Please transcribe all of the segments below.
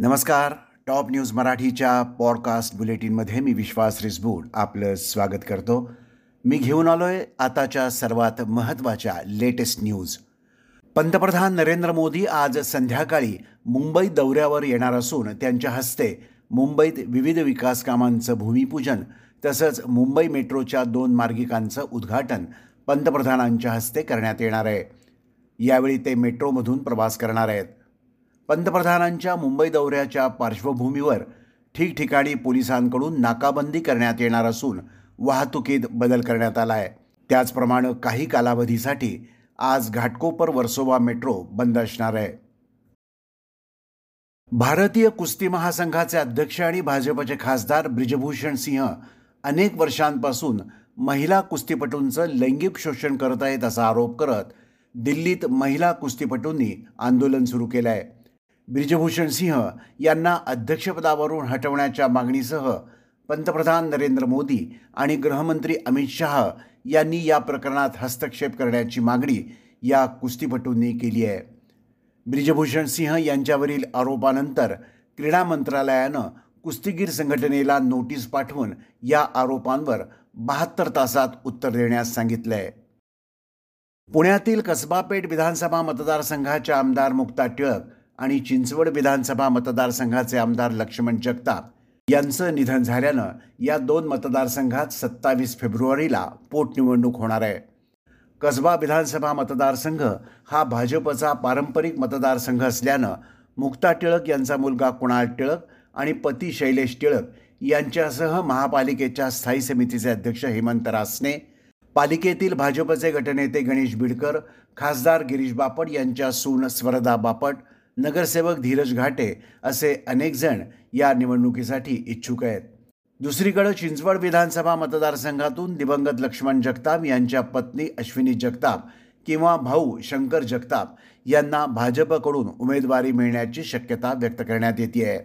नमस्कार. Top news मराठीच्या podcast बुलेटिनमध्ये मी विश्वास रिसबूड आपलं स्वागत करतो. मी घेऊन आलो आहे आताच्या सर्वात महत्त्वाच्या लेटेस्ट न्यूज. पंतप्रधान नरेंद्र मोदी आज संध्याकाळी मुंबई दौऱ्यावर येणार असून त्यांच्या हस्ते मुंबईत विविध विकास कामांचं भूमिपूजन तसंच मुंबई मेट्रोच्या दोन मार्गिकांचं उद्घाटन पंतप्रधानांच्या हस्ते करण्यात येणार आहे. यावेळी ते मेट्रोमधून प्रवास करणार आहेत. पंतप्रधानांच्या मुंबई दौऱ्याच्या पार्श्वभूमीवर ठिकठिकाणी पोलिसांकडून नाकाबंदी करण्यात येणार असून वाहतुकीत बदल करण्यात आला आहे त्याचप्रमाणे काही कालावधीसाठी आज घाटकोपर वर्सोवा मेट्रो बंद असणार आहे. भारतीय कुस्ती महासंघाचे अध्यक्ष आणि भाजपचे खासदार ब्रिजभूषण सिंह अनेक वर्षांपासून महिला कुस्तीपटूंचं लैंगिक शोषण करत आहेत असा आरोप करत दिल्लीत महिला कुस्तीपटूंनी आंदोलन सुरू केलं आहे ब्रिजभूषण सिंह यांना अध्यक्षपदावरून हटवण्याच्या मागणीसह पंतप्रधान नरेंद्र मोदी आणि गृहमंत्री अमित शहा यांनी या प्रकरणात हस्तक्षेप करण्याची मागणी या कुस्तीपटूंनी केली आहे. ब्रिजभूषण सिंह यांच्यावरील आरोपानंतर क्रीडा मंत्रालयानं कुस्तीगीर संघटनेला नोटीस पाठवून या आरोपांवर बहात्तर तासात उत्तर देण्यास सांगितलं आहे पुण्यातील कसबापेठ विधानसभा मतदारसंघाच्या आमदार मुक्ता टिळक आणि चिंचवड विधानसभा मतदारसंघाचे आमदार लक्ष्मण जगताप यांचं निधन झाल्यानं या दोन मतदारसंघात सत्तावीस फेब्रुवारीला पोटनिवडणूक होणार आहे. कसबा विधानसभा मतदारसंघ हा भाजपचा पारंपरिक मतदारसंघ असल्यानं मुक्ता टिळक यांचा मुलगा कुणाल टिळक आणि पती शैलेश टिळक यांच्यासह महापालिकेच्या स्थायी समितीचे अध्यक्ष हेमंत रासने पालिकेतील भाजपचे गटनेते गणेश बिडकर खासदार गिरीश बापट यांच्या सून स्वरदा बापट नगरसेवक धीरज घाटे असे अनेक जण या निवडणुकीसाठी इच्छुक आहेत. दुसरीकडे चिंचवड विधानसभा मतदारसंघातून दिवंगत लक्ष्मण जगताप यांच्या पत्नी अश्विनी जगताप किंवा भाऊ शंकर जगताप यांना भाजपकडून उमेदवारी मिळण्याची शक्यता व्यक्त करण्यात येते आहे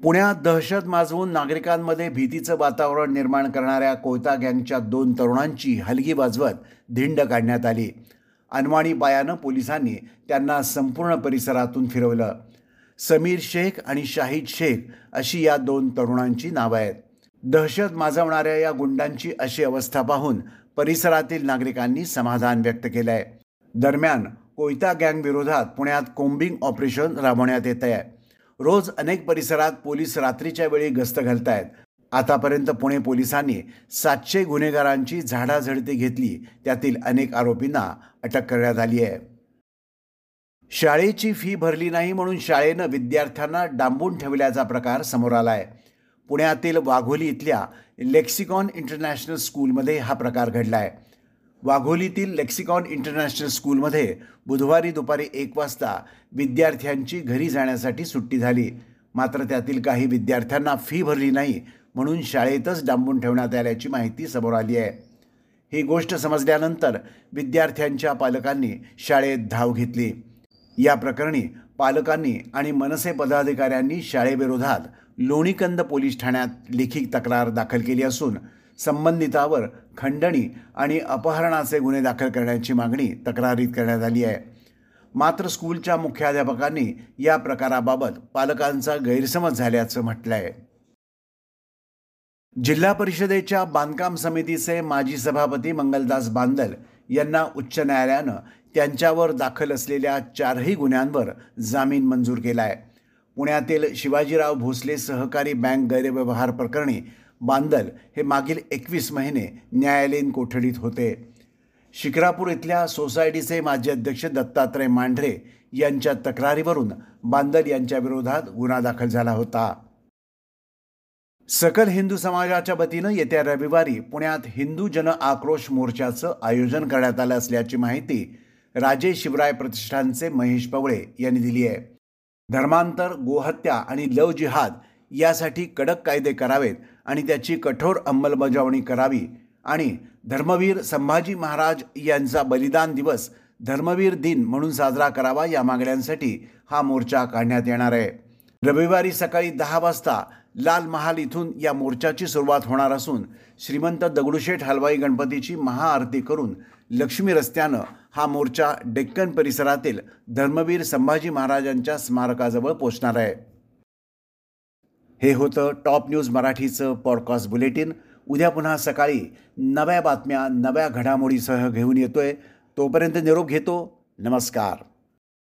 पुण्यात दहशत माजवून नागरिकांमध्ये भीतीचं वातावरण निर्माण करणाऱ्या कोयता गँगच्या दोन तरुणांची हलगी वाजवत धिंड काढण्यात आली. अनवाणी बायानं पोलिसांनी त्यांना संपूर्ण परिसरातून फिरवलं. समीर शेख आणि शाहिद शेख अशी या दोन तरुणांची नावं आहेत. दहशत माजवणाऱ्या या गुंडांची अशी अवस्था पाहून परिसरातील नागरिकांनी समाधान व्यक्त केलं आहे दरम्यान कोयता गँगविरोधात पुण्यात कोम्बिंग ऑपरेशन राबवण्यात येत आहे रोज अनेक परिसरात पोलीस रात्रीच्या वेळी गस्त घालत आहेत आतापर्यंत पुणे पोलिसांनी सातशे गुन्हेगारांची झाडाझडती घेतली. त्यातील अनेक आरोपींना अटक करण्यात आली आहे. शाळेची फी भरली नाही म्हणून शाळेनं विद्यार्थ्यांना डांबून ठेवल्याचा प्रकार समोर आला आहे पुण्यातील वाघोली इथल्या लेक्सिकॉन इंटरनॅशनल स्कूलमध्ये हा प्रकार घडला आहे वाघोलीतील लेक्सिकॉन इंटरनॅशनल स्कूलमध्ये बुधवारी दुपारी एक वाजता विद्यार्थ्यांची घरी जाण्यासाठी सुट्टी झाली. मात्र त्यातील काही विद्यार्थ्यांना फी भरली नाही म्हणून शाळेतच डांबून ठेवण्यात आल्याची माहिती समोर आली आहे. ही गोष्ट समजल्यानंतर विद्यार्थ्यांच्या पालकांनी शाळेत धाव घेतली. या प्रकरणी पालकांनी आणि मनसे पदाधिकाऱ्यांनी शाळेविरोधात लोणीकंद पोलीस ठाण्यात लेखी तक्रार दाखल केली असून संबंधितावर खंडणी आणि अपहरणाचे गुन्हे दाखल करण्याची मागणी तक्रारीत करण्यात आली आहे. मात्र स्कूलच्या मुख्याध्यापकांनी या प्रकाराबाबत पालकांचा गैरसमज झाल्याचं म्हटलं आहे जिल्हा परिषदेच्या बांधकाम समितीचे माजी सभापती मंगलदास बांदल यांना उच्च न्यायालयानं त्यांच्यावर दाखल असलेल्या चारही गुन्ह्यांवर जामीन मंजूर केला आहे पुण्यातील शिवाजीराव भोसले सहकारी बँक गैरव्यवहार प्रकरणी बांदल हे मागील एकवीस महिने न्यायालयीन कोठडीत होते. शिक्रापूर इथल्या सोसायटीचे माजी अध्यक्ष दत्तात्रय मांढरे यांच्या तक्रारीवरून बांदल यांच्याविरोधात गुन्हा दाखल झाला होता. सकल हिंदू समाजाच्या वतीनं येत्या रविवारी पुण्यात हिंदू जन आक्रोश मोर्चाचं आयोजन करण्यात आलं असल्याची माहिती राजे शिवराय प्रतिष्ठानचे महेश पवळे यांनी दिली आहे. धर्मांतर गोहत्या आणि लव जिहाद यासाठी कडक कायदे करावेत आणि त्याची कठोर अंमलबजावणी करावी आणि धर्मवीर संभाजी महाराज यांचा बलिदान दिवस धर्मवीर दिन म्हणून साजरा करावा या मागण्यांसाठी हा मोर्चा काढण्यात येणार आहे. रविवारी सकाळी दहा वाजता लाल महाल इथून या मोर्चाची सुरुवात होणार असून श्रीमंत दगडूशेठ हलवाई गणपतीची महाआरती करून लक्ष्मी रस्त्यानं हा मोर्चा डेक्कन परिसरातील धर्मवीर संभाजी महाराजांच्या स्मारकाजवळ पोचणार आहे. हे होतं टॉप न्यूज मराठीचं पॉडकास्ट बुलेटिन. उद्या पुन्हा सकाळी नव्या बातम्या नव्या घडामोडीसह घेऊन येतोय. तोपर्यंत निरोप घेतो. नमस्कार.